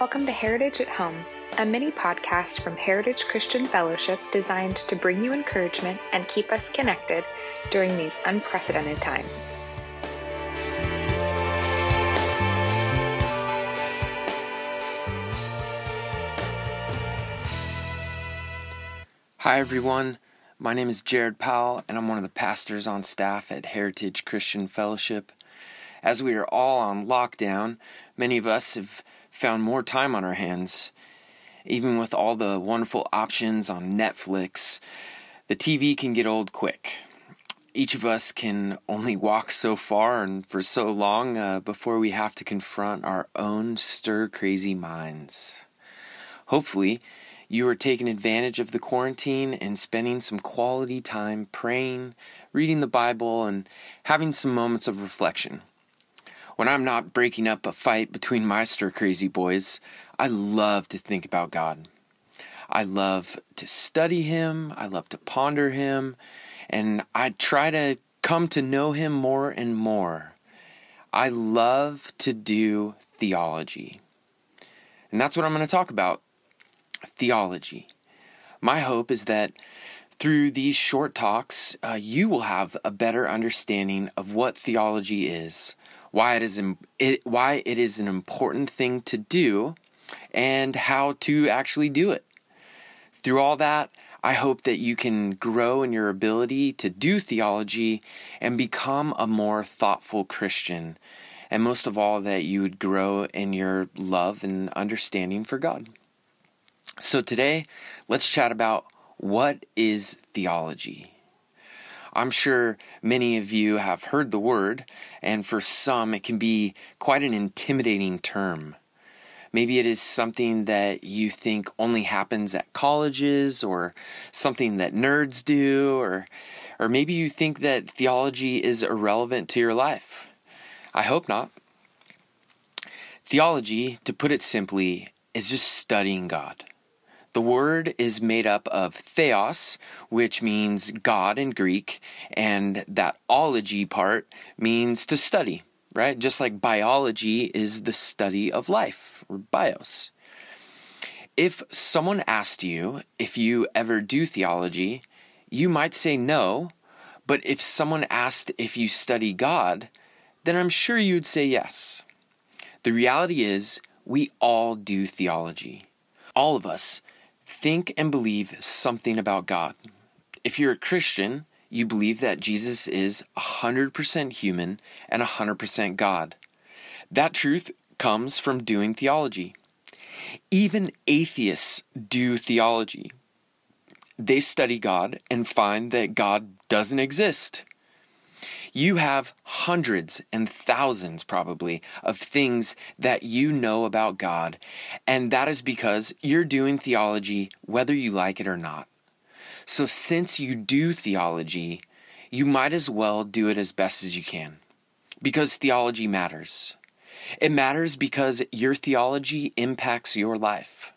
Welcome to Heritage at Home, a mini podcast from Heritage Christian Fellowship designed to bring you encouragement and keep us connected during these unprecedented times. Hi, everyone. My name is Jared Powell, and I'm one of the pastors on staff at Heritage Christian Fellowship. As we are all on lockdown, many of us have found more time on our hands. Even with all the wonderful options on Netflix, the TV can get old quick. Each of us can only walk so far and for so long uh, before we have to confront our own stir crazy minds. Hopefully, you are taking advantage of the quarantine and spending some quality time praying, reading the Bible, and having some moments of reflection. When I'm not breaking up a fight between my stir crazy boys, I love to think about God. I love to study Him, I love to ponder Him, and I try to come to know Him more and more. I love to do theology. And that's what I'm going to talk about theology. My hope is that through these short talks, uh, you will have a better understanding of what theology is, why it is it, why it is an important thing to do and how to actually do it. Through all that, I hope that you can grow in your ability to do theology and become a more thoughtful Christian. And most of all, that you would grow in your love and understanding for God. So today, let's chat about what is theology. I'm sure many of you have heard the word, and for some, it can be quite an intimidating term. Maybe it is something that you think only happens at colleges or something that nerds do, or, or maybe you think that theology is irrelevant to your life. I hope not. Theology, to put it simply, is just studying God. The word is made up of theos, which means God in Greek, and that ology part means to study, right? Just like biology is the study of life, or bios. If someone asked you if you ever do theology, you might say no, but if someone asked if you study God, then I'm sure you'd say yes. The reality is, we all do theology. All of us think and believe something about God. If you're a Christian, you believe that Jesus is 100% human and 100% God. That truth comes from doing theology. Even atheists do theology. They study God and find that God doesn't exist. You have hundreds and thousands, probably, of things that you know about God, and that is because you're doing theology whether you like it or not. So, since you do theology, you might as well do it as best as you can. Because theology matters. It matters because your theology impacts your life.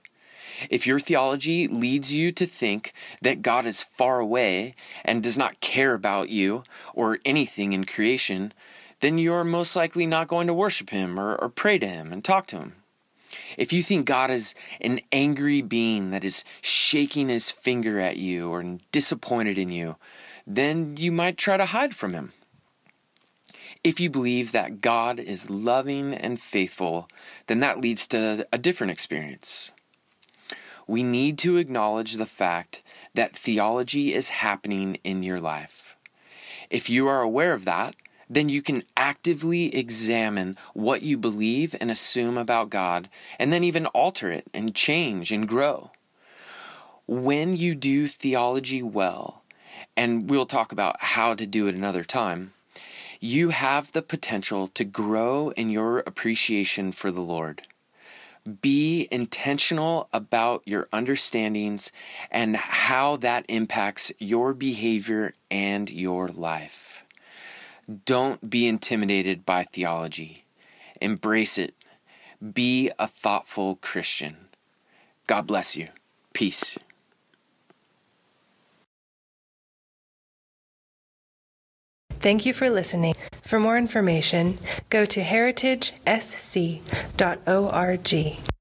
If your theology leads you to think that God is far away and does not care about you or anything in creation, then you are most likely not going to worship Him or, or pray to Him and talk to Him. If you think God is an angry being that is shaking his finger at you or disappointed in you, then you might try to hide from him. If you believe that God is loving and faithful, then that leads to a different experience we need to acknowledge the fact that theology is happening in your life. If you are aware of that, then you can actively examine what you believe and assume about God, and then even alter it and change and grow. When you do theology well, and we'll talk about how to do it another time, you have the potential to grow in your appreciation for the Lord. Be intentional about your understandings and how that impacts your behavior and your life. Don't be intimidated by theology. Embrace it. Be a thoughtful Christian. God bless you. Peace. Thank you for listening. For more information, go to heritagesc.org.